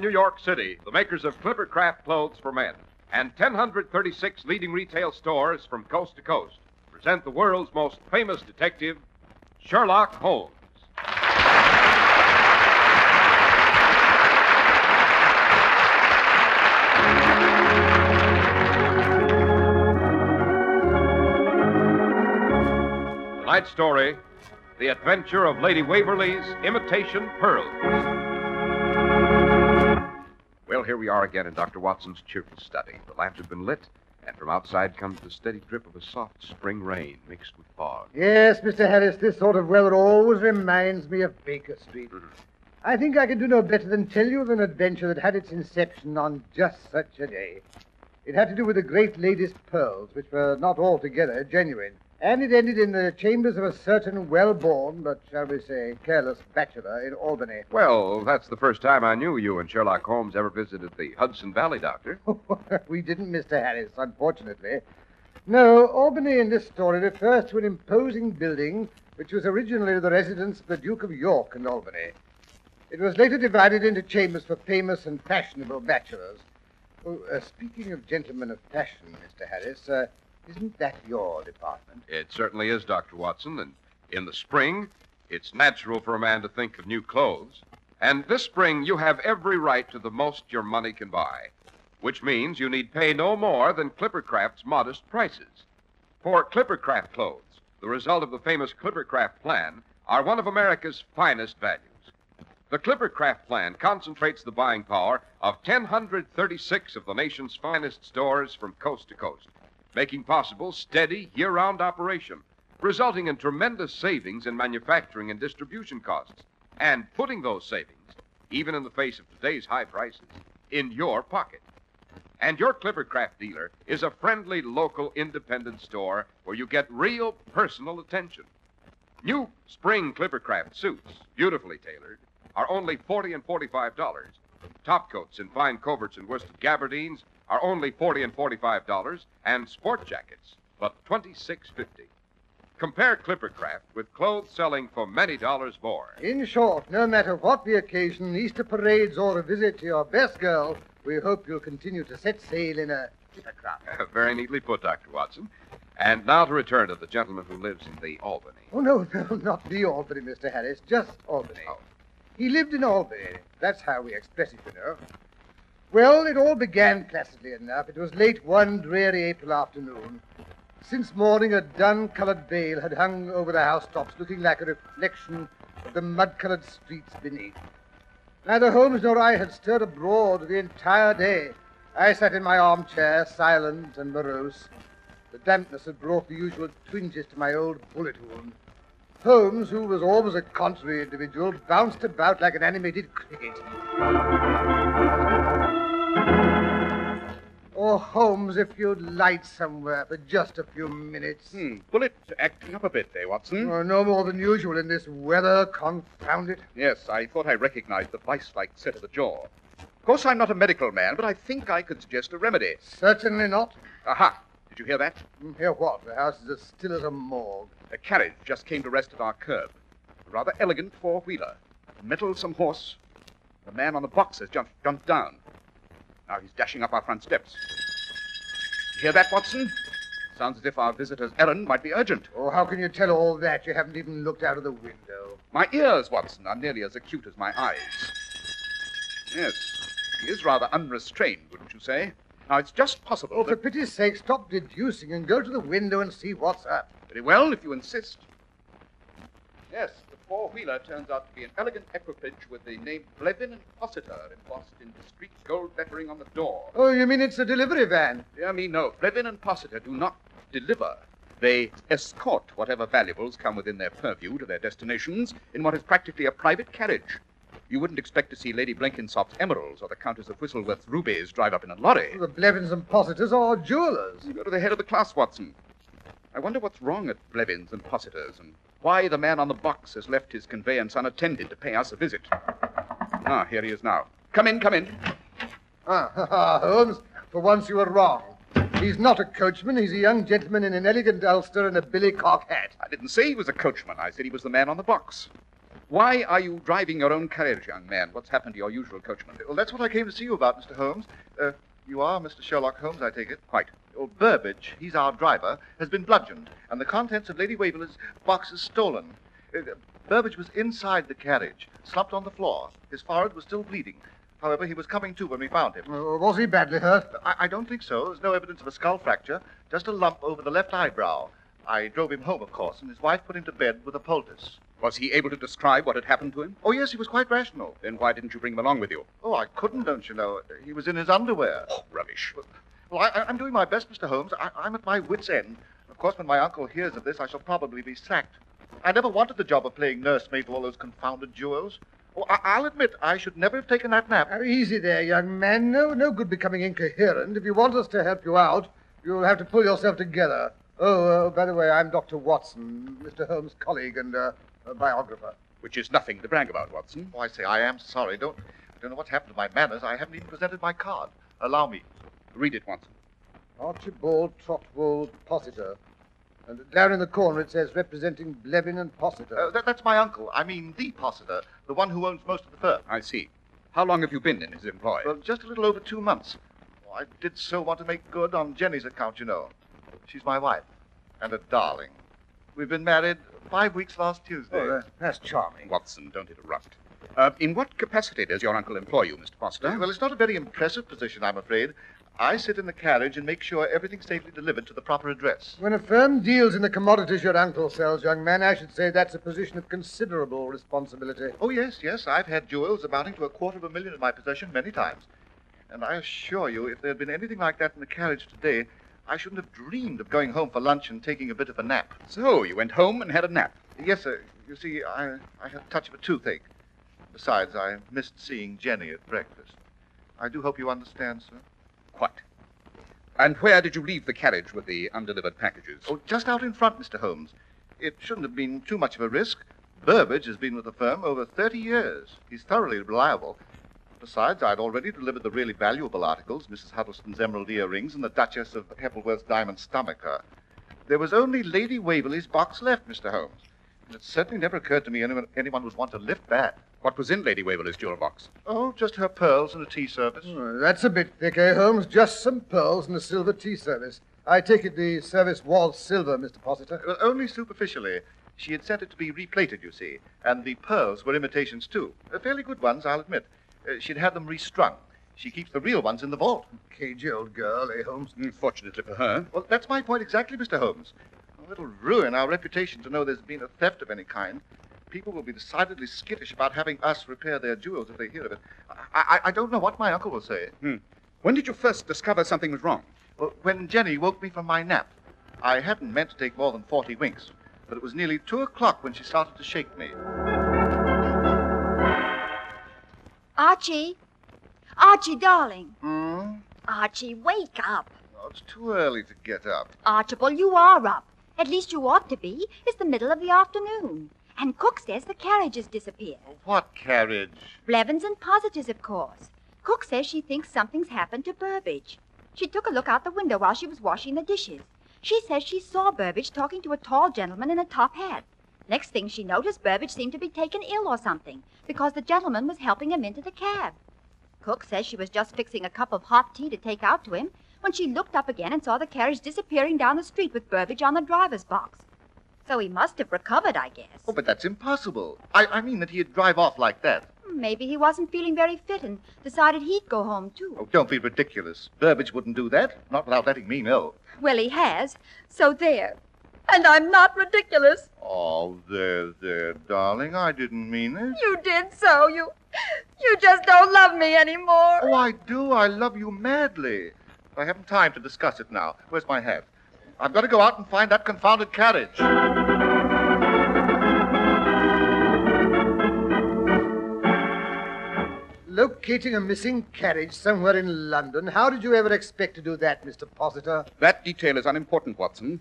New York City, the makers of Clippercraft clothes for men and 1,036 leading retail stores from coast to coast present the world's most famous detective, Sherlock Holmes. Tonight's story The Adventure of Lady Waverly's Imitation Pearls. Here we are again in Dr. Watson's cheerful study. The lamps have been lit, and from outside comes the steady drip of a soft spring rain mixed with fog. Yes, Mr. Harris, this sort of weather always reminds me of Baker Street. Mm-hmm. I think I can do no better than tell you of an adventure that had its inception on just such a day. It had to do with the great lady's pearls, which were not altogether genuine. And it ended in the chambers of a certain well born, but shall we say careless bachelor in Albany. Well, that's the first time I knew you and Sherlock Holmes ever visited the Hudson Valley, Doctor. we didn't, Mr. Harris, unfortunately. No, Albany in this story refers to an imposing building which was originally the residence of the Duke of York in Albany. It was later divided into chambers for famous and fashionable bachelors. Oh, uh, speaking of gentlemen of fashion, Mr. Harris, uh, isn't that your department? It certainly is, Dr. Watson, and in the spring, it's natural for a man to think of new clothes. And this spring, you have every right to the most your money can buy, which means you need pay no more than Clippercraft's modest prices. For Clippercraft clothes, the result of the famous Clippercraft plan, are one of America's finest values. The Clippercraft plan concentrates the buying power of 1,036 of the nation's finest stores from coast to coast, making possible steady year round operation, resulting in tremendous savings in manufacturing and distribution costs, and putting those savings, even in the face of today's high prices, in your pocket. And your Clippercraft dealer is a friendly local independent store where you get real personal attention. New spring Clippercraft suits, beautifully tailored, are only forty and forty-five dollars. Top coats in fine coverts and worsted gabardines are only forty and forty-five dollars, and sport jackets but twenty-six fifty. Compare Clippercraft with clothes selling for many dollars more. In short, no matter what the occasion, Easter parades or a visit to your best girl, we hope you'll continue to set sail in a Clippercraft. Very neatly put, Dr. Watson. And now to return to the gentleman who lives in the Albany. Oh, no, no, not the Albany, Mr. Harris, just Albany. Oh. He lived in Albany. That's how we express it, you know. Well, it all began placidly enough. It was late one dreary April afternoon. Since morning, a dun colored veil had hung over the housetops, looking like a reflection of the mud colored streets beneath. Neither Holmes nor I had stirred abroad the entire day. I sat in my armchair, silent and morose. The dampness had brought the usual twinges to my old bullet wound. Holmes, who was always a contrary individual, bounced about like an animated cricket. Oh, Holmes, if you'd light somewhere for just a few minutes. Hmm. Bullet acting up a bit, eh, Watson? Oh, no more than usual in this weather, confound it. Yes, I thought I recognized the vice-like set of the jaw. Of course, I'm not a medical man, but I think I could suggest a remedy. Certainly not. Aha! Did you hear that? Hmm, Hear what? The house is as still as a morgue. A carriage just came to rest at our curb. A rather elegant four-wheeler. A mettlesome horse. The man on the box has jumped, jumped down. Now he's dashing up our front steps. You hear that, Watson? Sounds as if our visitor's errand might be urgent. Oh, how can you tell all that? You haven't even looked out of the window. My ears, Watson, are nearly as acute as my eyes. Yes, he is rather unrestrained, wouldn't you say? Now, it's just possible Oh, for pity's sake, stop deducing and go to the window and see what's up. Very well, if you insist. Yes, four-wheeler turns out to be an elegant equipage with the name Blevin and Fossiter embossed in discreet gold lettering on the door. Oh, you mean it's a delivery van? Dear me, no. Blevin and Fossiter do not deliver. They escort whatever valuables come within their purview to their destinations in what is practically a private carriage. You wouldn't expect to see Lady Blenkinsop's emeralds or the Countess of Whistleworth's rubies drive up in a lorry. The Blevins and Positors are jewelers. You go to the head of the class, Watson. I wonder what's wrong at Blevins and Possitors and why the man on the box has left his conveyance unattended to pay us a visit. Ah, here he is now. Come in, come in. Ah, ha, ha, Holmes, for once you were wrong. He's not a coachman. He's a young gentleman in an elegant ulster and a billycock hat. I didn't say he was a coachman. I said he was the man on the box. Why are you driving your own carriage, young man? What's happened to your usual coachman? Well, that's what I came to see you about, Mr. Holmes. Uh, you are Mr. Sherlock Holmes, I take it? Quite. Well, Burbage, he's our driver, has been bludgeoned, and the contents of Lady Waverley's box is stolen. Uh, Burbage was inside the carriage, slumped on the floor. His forehead was still bleeding. However, he was coming to when we found him. Uh, was he badly hurt? I, I don't think so. There's no evidence of a skull fracture, just a lump over the left eyebrow. I drove him home, of course, and his wife put him to bed with a poultice. Was he able to describe what had happened to him? Oh, yes, he was quite rational. Then why didn't you bring him along with you? Oh, I couldn't, don't you know? He was in his underwear. Oh, rubbish. Well, I, I'm doing my best, Mr. Holmes. I, I'm at my wit's end. Of course, when my uncle hears of this, I shall probably be sacked. I never wanted the job of playing nursemaid to all those confounded jewels. Oh, I, I'll admit, I should never have taken that nap. Uh, easy there, young man. No, no good becoming incoherent. If you want us to help you out, you'll have to pull yourself together. Oh, uh, by the way, I'm Dr. Watson, Mr. Holmes' colleague and uh, a biographer. Which is nothing to brag about, Watson. Oh, I say, I am sorry. Don't, I don't know what's happened to my manners. I haven't even presented my card. Allow me. Read it, Watson. Archibald Trotwold Possitor. And down in the corner it says representing Blevin and Possitor. Uh, that, that's my uncle. I mean, the Possitor, the one who owns most of the firm. I see. How long have you been in his employ? Well, just a little over two months. Oh, I did so want to make good on Jenny's account, you know. She's my wife, and a darling. We've been married five weeks last Tuesday. Oh, uh, that's charming. Watson, don't interrupt. Uh, in what capacity does your uncle employ you, Mr. Foster? Well, it's not a very impressive position, I'm afraid. I sit in the carriage and make sure everything's safely delivered to the proper address. When a firm deals in the commodities your uncle sells, young man, I should say that's a position of considerable responsibility. Oh, yes, yes. I've had jewels amounting to a quarter of a million in my possession many times. And I assure you, if there had been anything like that in the carriage today, I shouldn't have dreamed of going home for lunch and taking a bit of a nap. So, you went home and had a nap. Yes, sir. You see, I, I had a touch of a toothache. Besides, I missed seeing Jenny at breakfast. I do hope you understand, sir. Quite. And where did you leave the carriage with the undelivered packages? Oh, just out in front, Mr. Holmes. It shouldn't have been too much of a risk. Burbage has been with the firm over 30 years. He's thoroughly reliable. Besides, I'd already delivered the really valuable articles Mrs. Huddlestone's emerald earrings and the Duchess of Heppelworth's diamond stomacher. There was only Lady Waverley's box left, Mr. Holmes. It certainly never occurred to me anyone, anyone would want to lift that. What was in Lady Waverley's jewel box? Oh, just her pearls and a tea service. Oh, that's a bit thick, eh, Holmes? Just some pearls and a silver tea service. I take it the service was silver, Mr. Possitor. Well, only superficially. She had sent it to be replated, you see, and the pearls were imitations, too. Uh, fairly good ones, I'll admit. Uh, she'd had them restrung. She keeps the real ones in the vault. Cagey old girl, eh, Holmes? Fortunately for her. Well, that's my point exactly, Mr. Holmes. It'll ruin our reputation to know there's been a theft of any kind. People will be decidedly skittish about having us repair their jewels if they hear of it. I, I, I don't know what my uncle will say. Hmm. When did you first discover something was wrong? Well, when Jenny woke me from my nap, I hadn't meant to take more than 40 winks, but it was nearly two o'clock when she started to shake me. Archie. Archie, darling. Hmm? Archie, wake up. Oh, it's too early to get up. Archibald, you are up. At least you ought to be. It's the middle of the afternoon. And Cook says the carriage has disappeared. What carriage? Blevins and Positors, of course. Cook says she thinks something's happened to Burbage. She took a look out the window while she was washing the dishes. She says she saw Burbage talking to a tall gentleman in a top hat. Next thing she noticed, Burbage seemed to be taken ill or something because the gentleman was helping him into the cab. Cook says she was just fixing a cup of hot tea to take out to him when she looked up again and saw the carriage disappearing down the street with Burbage on the driver's box. So he must have recovered, I guess. Oh, but that's impossible. I, I mean that he'd drive off like that. Maybe he wasn't feeling very fit and decided he'd go home, too. Oh, don't be ridiculous. Burbage wouldn't do that, not without letting me know. Well, he has. So there. And I'm not ridiculous. Oh, there, there, darling. I didn't mean it. You did so. You you just don't love me anymore. Oh, I do. I love you madly. I haven't time to discuss it now. Where's my hat? I've got to go out and find that confounded carriage. Locating a missing carriage somewhere in London. How did you ever expect to do that, Mr. Possitor? That detail is unimportant, Watson.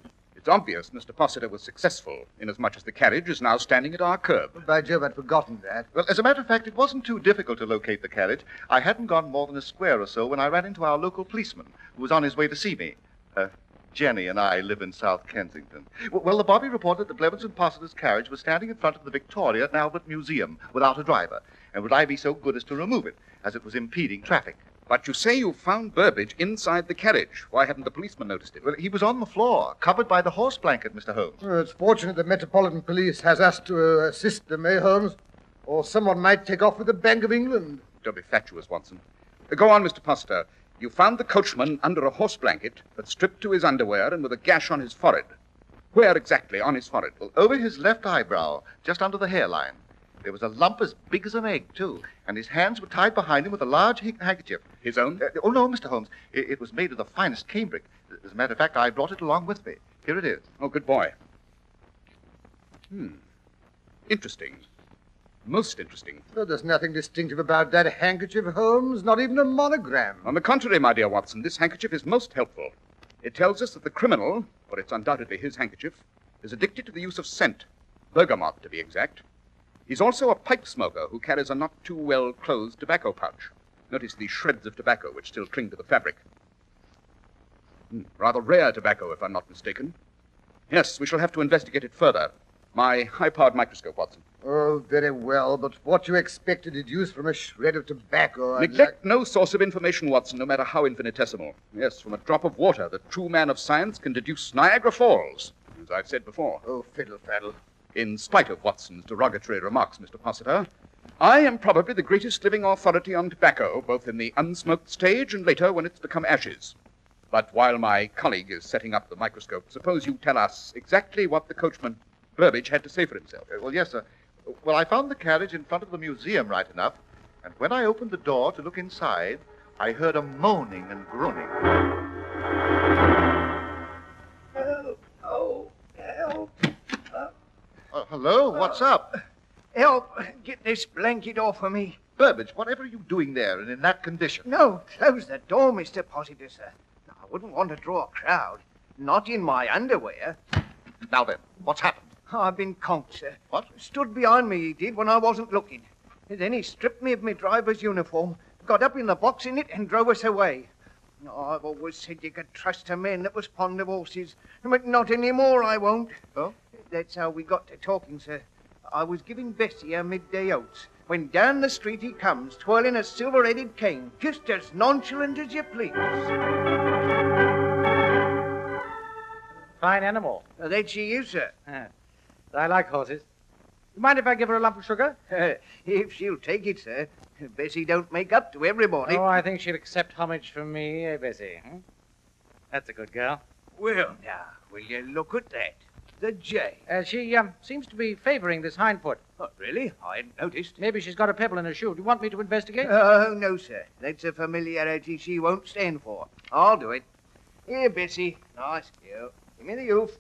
Obvious Mr. Possiter was successful, inasmuch as the carriage is now standing at our curb. By Jove, I'd forgotten that. Well, as a matter of fact, it wasn't too difficult to locate the carriage. I hadn't gone more than a square or so when I ran into our local policeman, who was on his way to see me. Uh, Jenny and I live in South Kensington. Well, the Bobby reported that Blevins and Possiter's carriage was standing in front of the Victoria and Albert Museum without a driver. And would I be so good as to remove it, as it was impeding traffic? But you say you found Burbage inside the carriage. Why hadn't the policeman noticed it? Well, he was on the floor, covered by the horse blanket, Mr. Holmes. Well, it's fortunate the Metropolitan Police has us to uh, assist them, eh, Holmes? Or someone might take off with the Bank of England. Don't be fatuous, Watson. Uh, Go on, Mr. Poster. You found the coachman under a horse blanket, but stripped to his underwear and with a gash on his forehead. Where exactly on his forehead? Well, over his left eyebrow, just under the hairline. There was a lump as big as an egg, too, and his hands were tied behind him with a large hic- handkerchief. His own? Uh, oh, no, Mr. Holmes. It, it was made of the finest cambric. As a matter of fact, I brought it along with me. Here it is. Oh, good boy. Hmm. Interesting. Most interesting. Oh, there's nothing distinctive about that handkerchief, Holmes. Not even a monogram. On the contrary, my dear Watson, this handkerchief is most helpful. It tells us that the criminal, for it's undoubtedly his handkerchief, is addicted to the use of scent, bergamot to be exact. He's also a pipe smoker who carries a not too well closed tobacco pouch. Notice the shreds of tobacco which still cling to the fabric. Hmm, rather rare tobacco, if I'm not mistaken. Yes, we shall have to investigate it further. My high powered microscope, Watson. Oh, very well, but what you expect to deduce from a shred of tobacco... I'd Neglect no source of information, Watson, no matter how infinitesimal. Yes, from a drop of water, the true man of science can deduce Niagara Falls, as I've said before. Oh, fiddle faddle. In spite of Watson's derogatory remarks, Mr. Possiter, I am probably the greatest living authority on tobacco, both in the unsmoked stage and later when it's become ashes. But while my colleague is setting up the microscope, suppose you tell us exactly what the coachman, Burbage, had to say for himself. Uh, well, yes, sir. Well, I found the carriage in front of the museum right enough, and when I opened the door to look inside, I heard a moaning and groaning. Hello, what's up? Help! Get this blanket off of me. Burbage, whatever are you doing there and in that condition? No, close the door, Mr. Possitor, sir. I wouldn't want to draw a crowd. Not in my underwear. Now then, what's happened? I've been conked, sir. What? Stood behind me, he did, when I wasn't looking. Then he stripped me of my driver's uniform, got up in the box in it, and drove us away. I've always said you could trust a man that was fond of horses, but not anymore, I won't. Oh? That's how we got to talking, sir. I was giving Bessie her midday oats when down the street he comes, twirling a silver-headed cane, just as nonchalant as you please. Fine animal. Uh, that she is, sir. I like horses. You mind if I give her a lump of sugar? if she'll take it, sir. Bessie don't make up to everybody. Oh, I think she'll accept homage from me, eh, Bessie? Hmm? That's a good girl. Well, now, will you look at that? The J. Uh, she um, seems to be favoring this hind foot. Oh, really? I hadn't noticed. Maybe she's got a pebble in her shoe. Do you want me to investigate? Oh, no, sir. That's a familiarity she won't stand for. I'll do it. Here, Bessie. Nice girl. Give me the hoof.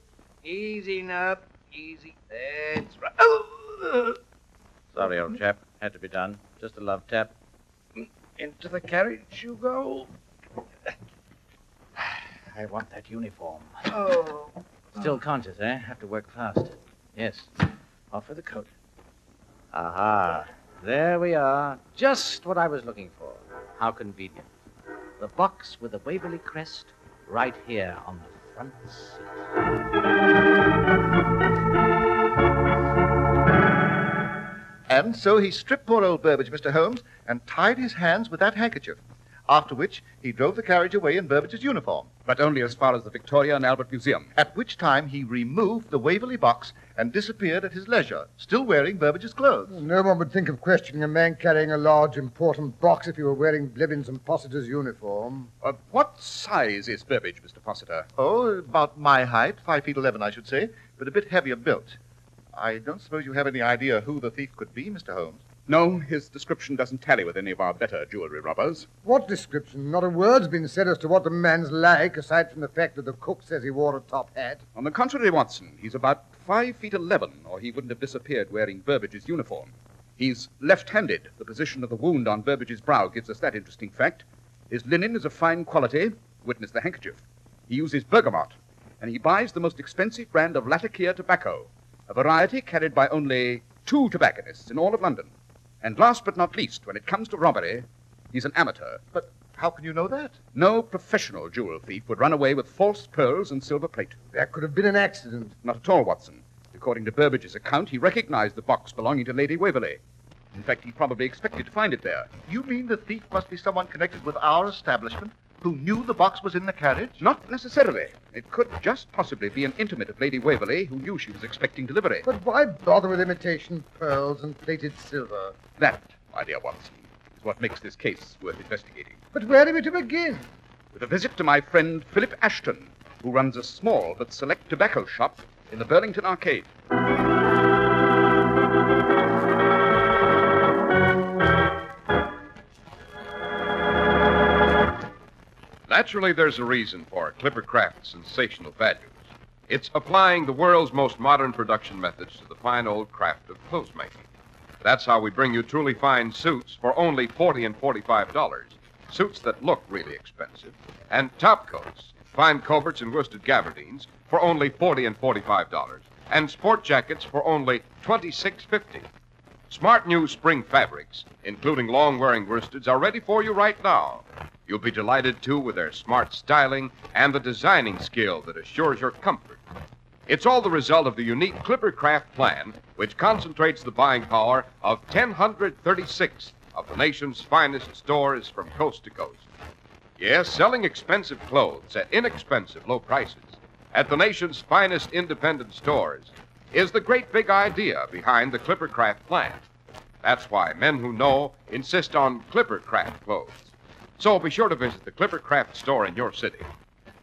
Easy now. Easy. That's right. Oh! Sorry, old chap. Had to be done. Just a love tap. Into the carriage you go. I want that uniform. Oh. Still conscious, eh? Have to work fast. Yes. Off with the coat. Aha. There we are. Just what I was looking for. How convenient. The box with the Waverly crest right here on the front seat. And so he stripped poor old Burbage, Mr. Holmes, and tied his hands with that handkerchief. After which, he drove the carriage away in Burbage's uniform. But only as far as the Victoria and Albert Museum. At which time he removed the Waverley box and disappeared at his leisure, still wearing Burbage's clothes. No one would think of questioning a man carrying a large, important box if he were wearing Blevins and Possiter's uniform. Uh, what size is Burbage, Mr. Possiter? Oh, about my height, five feet eleven, I should say, but a bit heavier built. I don't suppose you have any idea who the thief could be, Mr. Holmes. No, his description doesn't tally with any of our better jewelry robbers. What description? Not a word's been said as to what the man's like, aside from the fact that the cook says he wore a top hat. On the contrary, Watson, he's about five feet eleven, or he wouldn't have disappeared wearing Burbage's uniform. He's left-handed. The position of the wound on Burbage's brow gives us that interesting fact. His linen is of fine quality, witness the handkerchief. He uses bergamot, and he buys the most expensive brand of Latakia tobacco, a variety carried by only two tobacconists in all of London. And last but not least, when it comes to robbery, he's an amateur. But How can you know that? No professional jewel thief would run away with false pearls and silver plate. That could have been an accident. Not at all, Watson. According to Burbage's account, he recognized the box belonging to Lady Waverley. In fact, he probably expected to find it there. You mean the thief must be someone connected with our establishment who knew the box was in the carriage? Not necessarily. It could just possibly be an intimate of Lady Waverley who knew she was expecting delivery. But why bother with imitation pearls and plated silver? That, my dear Watson, is what makes this case worth investigating. But where are we to begin? With a visit to my friend Philip Ashton, who runs a small but select tobacco shop in the Burlington Arcade. Naturally, there's a reason for Clipper Craft's sensational values. It's applying the world's most modern production methods to the fine old craft of clothes making. That's how we bring you truly fine suits for only forty and forty-five dollars. Suits that look really expensive, and top coats, fine coverts and worsted gabardines for only forty and forty-five dollars, and sport jackets for only twenty-six fifty. Smart new spring fabrics, including long-wearing worsteds, are ready for you right now. You'll be delighted, too, with their smart styling and the designing skill that assures your comfort. It's all the result of the unique Clipper Craft plan, which concentrates the buying power of 1,036 of the nation's finest stores from coast to coast. Yes, selling expensive clothes at inexpensive low prices at the nation's finest independent stores is the great big idea behind the Clipper Craft plan. That's why men who know insist on Clipper Craft clothes. So be sure to visit the Clipper Craft store in your city.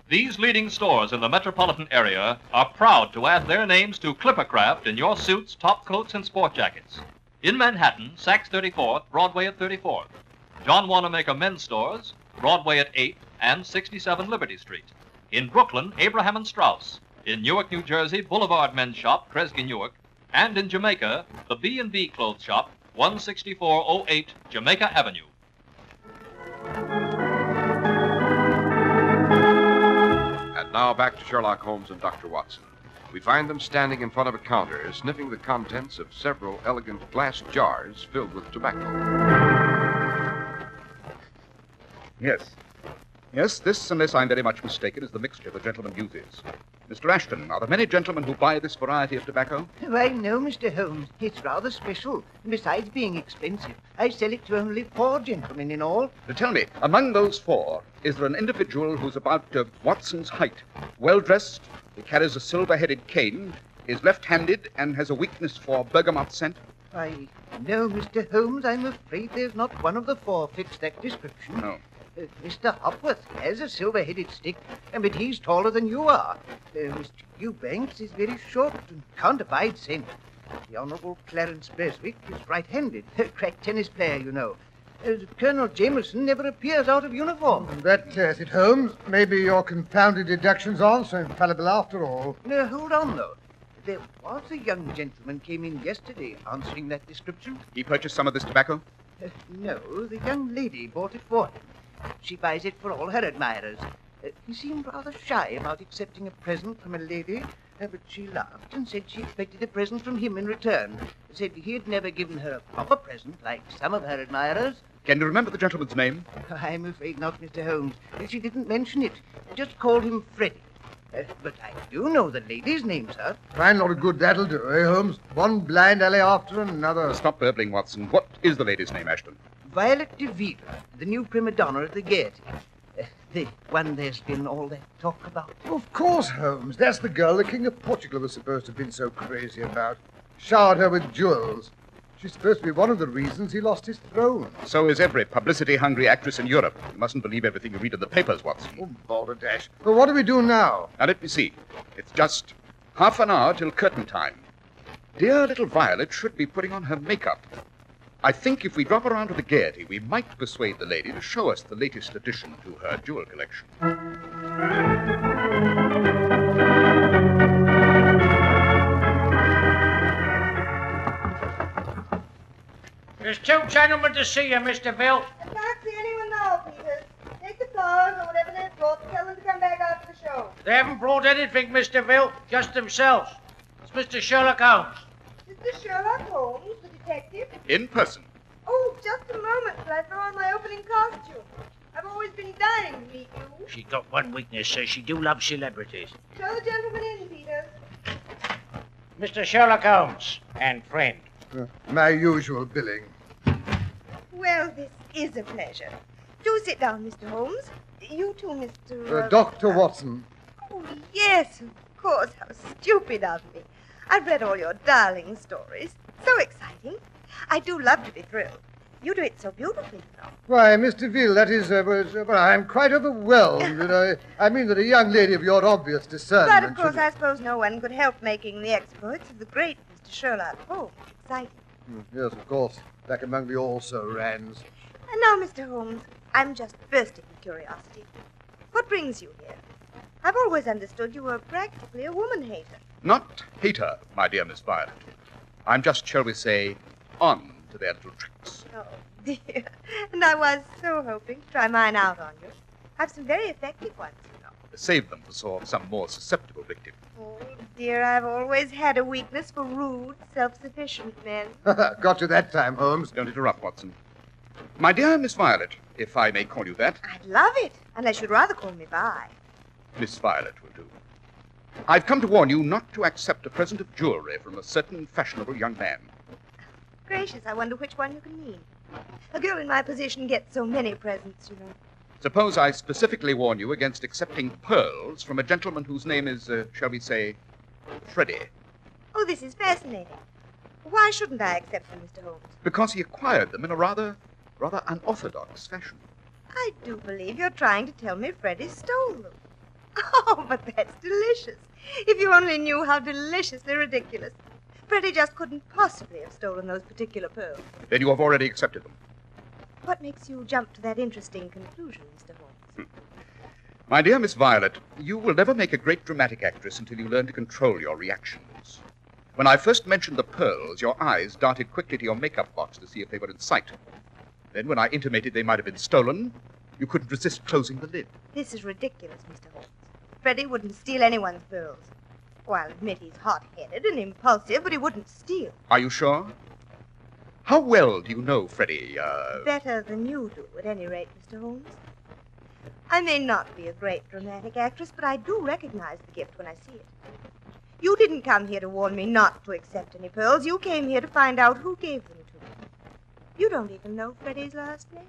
These leading stores in the metropolitan area are proud to add their names to Clippercraft in your suits, top coats, and sport jackets. In Manhattan, Saks 34th, Broadway at 34th. John Wanamaker men's stores, Broadway at 8th and 67 Liberty Street. In Brooklyn, Abraham and Straus. In Newark, New Jersey, Boulevard Men's Shop, Kresge Newark. And in Jamaica, the B&B Clothes Shop, 16408 Jamaica Avenue. And now back to Sherlock Holmes and Dr. Watson. We find them standing in front of a counter, sniffing the contents of several elegant glass jars filled with tobacco. Yes. Yes, this, unless I'm very much mistaken, is the mixture the gentleman uses. Mr. Ashton, are there many gentlemen who buy this variety of tobacco? Why, no, Mr. Holmes. It's rather special. And besides being expensive, I sell it to only four gentlemen in all. Now tell me, among those four, is there an individual who's about uh, Watson's height, well dressed, he carries a silver headed cane, is left handed, and has a weakness for bergamot scent? Why, no, Mr. Holmes, I'm afraid there's not one of the four fits that description. No. Uh, Mr. Hopworth has a silver-headed stick, and but he's taller than you are. Uh, Mr. Eubanks is very short and can't abide scent. The Honourable Clarence Beswick is right-handed, a crack tennis player, you know. Uh, Colonel Jameson never appears out of uniform. That tears it, Holmes. Maybe your confounded deductions aren't so infallible after all. Now, hold on, though. There was a young gentleman came in yesterday answering that description. He purchased some of this tobacco? Uh, no, the young lady bought it for him. She buys it for all her admirers. Uh, he seemed rather shy about accepting a present from a lady, uh, but she laughed and said she expected a present from him in return. Said he had never given her a proper present like some of her admirers. Can you remember the gentleman's name? I'm afraid not, Mr. Holmes. She didn't mention it. Just called him Freddie. Uh, but I do know the lady's name, sir. Fine lot of good that'll do, eh, Holmes? One blind alley after another. Stop burbling, Watson. What is the lady's name, Ashton? Violet de DeVille, the new prima donna at the Gaiety. Uh, the one there's been all that talk about. Of course, Holmes. That's the girl the King of Portugal was supposed to have been so crazy about. Showered her with jewels. She's supposed to be one of the reasons he lost his throne. So is every publicity hungry actress in Europe. You mustn't believe everything you read in the papers, Watson. Oh, balderdash. But what do we do now? Now, let me see. It's just half an hour till curtain time. Dear little Violet should be putting on her makeup. I think if we drop around to the Gaiety, we might persuade the lady to show us the latest addition to her jewel collection. There's two gentlemen to see you, Miss DeVille. I can't see anyone now, Peters. Take the cars or whatever they've brought and tell them to come back after the show. They haven't brought anything, Miss DeVille, just themselves. It's Mr. Sherlock Holmes. Is this Sherlock Holmes, the detective? In person. Oh, just a moment till I throw on my opening costume. I've always been dying to meet you. She got one weakness, sir. She do love celebrities. Show the gentleman in, Peters. Mr. Sherlock Holmes and friend. Uh, my usual billing. Well, this is a pleasure. Do sit down, Mr. Holmes. You too, Mr. Uh, Dr. Watson. Oh, yes, of course. How stupid of me. I've read all your darling stories. So. I do love to be thrilled. You do it so beautifully, you know. Why, Mr. Veal, that is, uh, was, uh, well, I'm quite overwhelmed. you know. I mean that a young lady of your obvious discernment. But of course, should- I suppose no one could help making the exploits of the great Mr. Sherlock Holmes exciting. Mm, Yes, of course. Back among the also-rans. And now, Mr. Holmes, I'm just bursting with curiosity. What brings you here? I've always understood you were practically a woman hater. Not hater, my dear Miss Violet. I'm just, shall we say, on to their little tricks. Oh, dear. And I was so hoping to try mine out on you. I've some very effective ones, you know. Save them for so- some more susceptible victim. Oh, dear, I've always had a weakness for rude, self-sufficient men. Got you that time, Holmes. Don't interrupt, Watson. My dear Miss Violet, if I may call you that, I'd love it, unless you'd rather call me Vi. Miss Violet will do. I've come to warn you not to accept a present of jewelry from a certain fashionable young man. Gracious, I wonder which one you can mean. A girl in my position gets so many presents, you know. Suppose I specifically warn you against accepting pearls from a gentleman whose name is, uh, shall we say, Freddie, Oh, this is fascinating. Why shouldn't I accept them, Mr. Holmes? because he acquired them in a rather, rather unorthodox fashion. I do believe you're trying to tell me Freddie stole them. Oh, but that's delicious. If you only knew how deliciously ridiculous. Freddie just couldn't possibly have stolen those particular pearls. Then you have already accepted them. What makes you jump to that interesting conclusion, Mr. Holmes? Hmm. My dear Miss Violet, you will never make a great dramatic actress until you learn to control your reactions. When I first mentioned the pearls, your eyes darted quickly to your makeup box to see if they were in sight. Then, when I intimated they might have been stolen, you couldn't resist closing the lid. This is ridiculous, Mr. Holmes. Freddie wouldn't steal anyone's pearls. Oh, I'll admit he's hot-headed and impulsive, but he wouldn't steal. Are you sure? How well do you know Freddie, uh. Better than you do, at any rate, Mr. Holmes. I may not be a great dramatic actress, but I do recognize the gift when I see it. You didn't come here to warn me not to accept any pearls. You came here to find out who gave them to me. You don't even know Freddie's last name.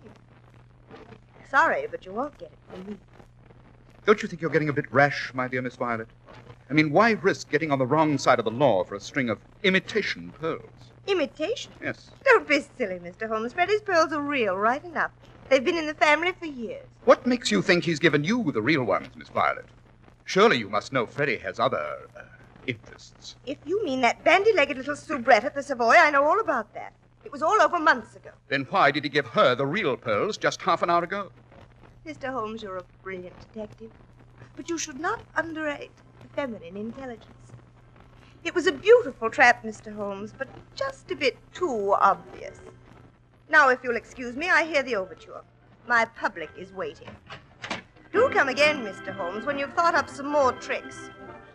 Sorry, but you won't get it from me. Don't you think you're getting a bit rash, my dear Miss Violet? I mean, why risk getting on the wrong side of the law for a string of imitation pearls? Imitation? Yes. Don't be silly, Mr. Holmes. Freddie's pearls are real, right enough. They've been in the family for years. What makes you think he's given you the real ones, Miss Violet? Surely you must know Freddie has other uh, interests. If you mean that bandy-legged little soubrette at the Savoy, I know all about that. It was all over months ago. Then why did he give her the real pearls just half an hour ago? Mr. Holmes, you're a brilliant detective. But you should not underrate the feminine intelligence. It was a beautiful trap, Mr. Holmes, but just a bit too obvious. Now, if you'll excuse me, I hear the overture. My public is waiting. Do come again, Mr. Holmes, when you've thought up some more tricks.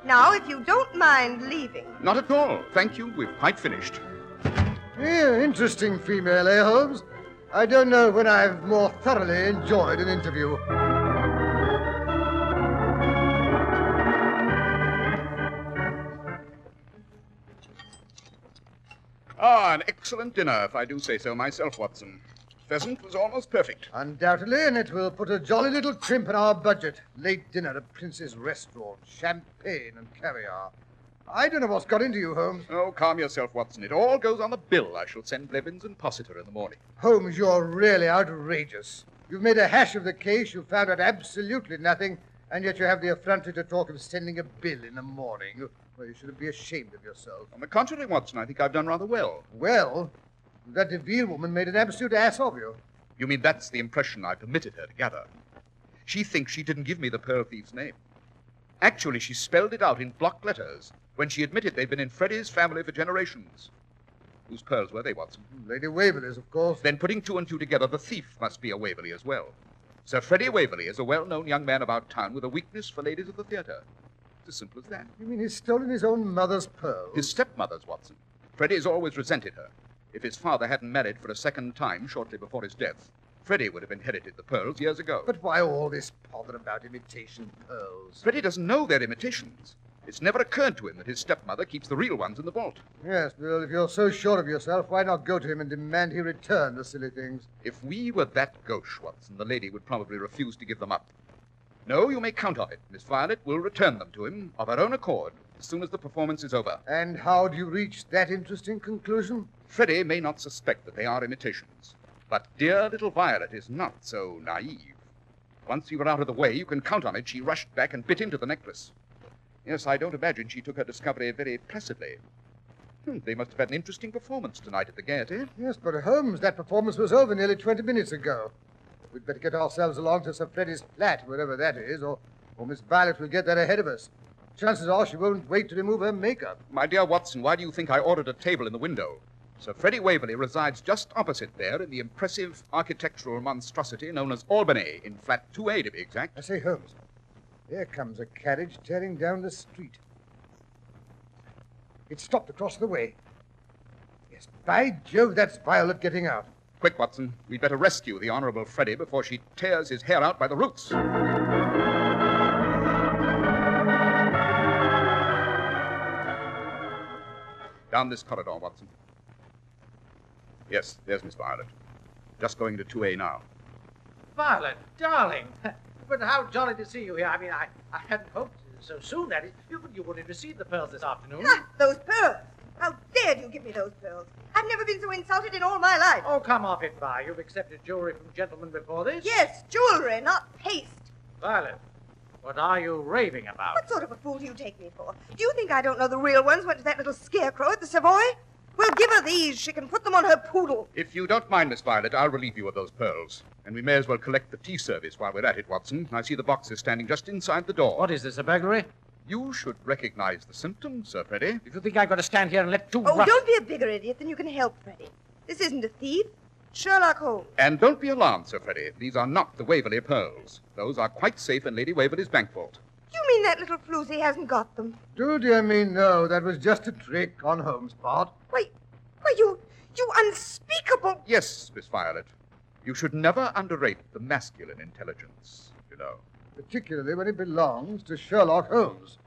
Now, if you don't mind leaving. Not at all. Thank you. We've quite finished. Yeah, interesting female, eh, Holmes? I don't know when I've more thoroughly enjoyed an interview. Ah, an excellent dinner, if I do say so myself, Watson. Pheasant was almost perfect. Undoubtedly, and it will put a jolly little crimp in our budget. Late dinner at Prince's Restaurant, champagne and caviar. I don't know what's got into you, Holmes. Oh, calm yourself, Watson. It all goes on the bill I shall send Blevins and Possitor in the morning. Holmes, you're really outrageous. You've made a hash of the case, you've found out absolutely nothing, and yet you have the effrontery to talk of sending a bill in the morning. Well, you should be ashamed of yourself. On the contrary, Watson, I think I've done rather well. Well, that DeVille woman made an absolute ass of you. You mean that's the impression I permitted her to gather? She thinks she didn't give me the pearl thief's name. Actually, she spelled it out in block letters when she admitted they'd been in Freddie's family for generations. Whose pearls were they, Watson? Hmm, Lady Waverley's, of course. Then, putting two and two together, the thief must be a Waverley as well. Sir Freddie Waverley is a well known young man about town with a weakness for ladies of the theatre. It's as simple as that. You mean he's stolen his own mother's pearls? His stepmother's, Watson. Freddie's always resented her. If his father hadn't married for a second time shortly before his death, Freddie would have inherited the pearls years ago. But why all this pother about imitation pearls? Freddie doesn't know they're imitations. It's never occurred to him that his stepmother keeps the real ones in the vault. Yes, well, if you're so sure of yourself, why not go to him and demand he return the silly things? If we were that gauche, Watson, the lady would probably refuse to give them up. No, you may count on it. Miss Violet will return them to him of her own accord as soon as the performance is over. And how do you reach that interesting conclusion? Freddie may not suspect that they are imitations, but dear little Violet is not so naive. Once you were out of the way, you can count on it. She rushed back and bit into the necklace. Yes, I don't imagine she took her discovery very placidly. Hmm, they must have had an interesting performance tonight at the Gaiety. Yes, but Holmes, that performance was over nearly 20 minutes ago. We'd better get ourselves along to Sir Freddie's flat, wherever that is, or, or Miss Violet will get there ahead of us. Chances are she won't wait to remove her makeup. My dear Watson, why do you think I ordered a table in the window? Sir Freddie Waverley resides just opposite there in the impressive architectural monstrosity known as Albany, in flat 2A to be exact. I say, Holmes, there comes a carriage tearing down the street. It stopped across the way. Yes, by Jove, that's Violet getting out. Quick, Watson. We'd better rescue the Honorable Freddie before she tears his hair out by the roots. Down this corridor, Watson. Yes, there's Miss Violet. Just going to 2A now. Violet, darling. But how jolly to see you here. I mean, I, I hadn't hoped so soon, that is. You, you would have received the pearls this afternoon. Ah, those pearls! How dared you give me those pearls? I've never been so insulted in all my life. Oh, come off it, Vi. You've accepted jewelry from gentlemen before this? Yes, jewelry, not paste. Violet, what are you raving about? What sort of a fool do you take me for? Do you think I don't know the real ones went to that little scarecrow at the Savoy? Well, give her these. She can put them on her poodle. If you don't mind, Miss Violet, I'll relieve you of those pearls. And we may as well collect the tea service while we're at it, Watson. I see the boxes standing just inside the door. What is this, a burglary? You should recognize the symptoms, Sir Freddy. If you think I've got to stand here and let two Oh, rough- don't be a bigger idiot than you can help, Freddy. This isn't a thief. Sherlock Holmes. And don't be alarmed, Sir Freddy. These are not the Waverley pearls. Those are quite safe in Lady Waverley's bank vault. You mean that little floozy hasn't got them? Do dear me, no. That was just a trick on Holmes' part. Why, why, you, you unspeakable. Yes, Miss Violet. You should never underrate the masculine intelligence, you know. Particularly when it belongs to Sherlock Holmes.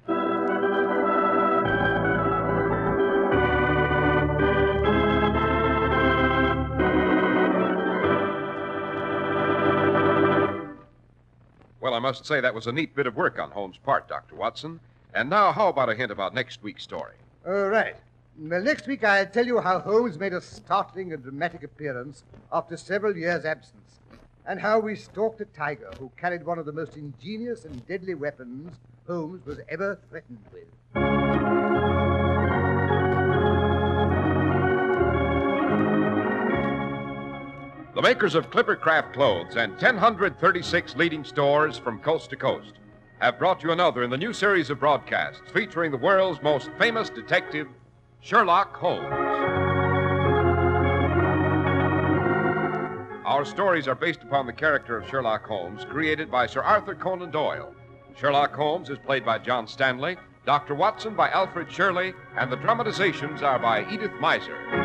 I must say that was a neat bit of work on Holmes' part, Dr. Watson. And now, how about a hint about next week's story? All right. Well, next week I'll tell you how Holmes made a startling and dramatic appearance after several years' absence, and how we stalked a tiger who carried one of the most ingenious and deadly weapons Holmes was ever threatened with. The makers of Clippercraft clothes and 1,036 leading stores from coast to coast have brought you another in the new series of broadcasts featuring the world's most famous detective, Sherlock Holmes. Our stories are based upon the character of Sherlock Holmes, created by Sir Arthur Conan Doyle. Sherlock Holmes is played by John Stanley, Dr. Watson by Alfred Shirley, and the dramatizations are by Edith Meiser.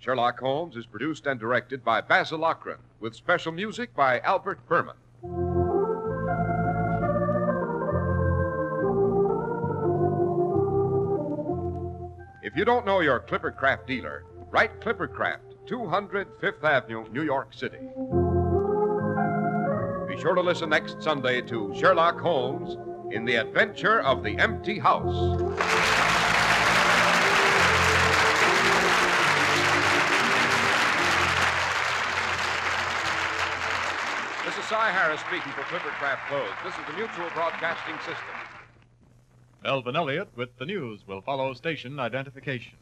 Sherlock Holmes is produced and directed by Basil Loughrane, with special music by Albert Buhrman. If you don't know your Clippercraft dealer, write Clippercraft, 200 Fifth Avenue, New York City. Be sure to listen next Sunday to Sherlock Holmes in the Adventure of the Empty House. Cy Harris speaking for Clippercraft Clothes. This is the Mutual Broadcasting System. Melvin Elliott with the news will follow station identification.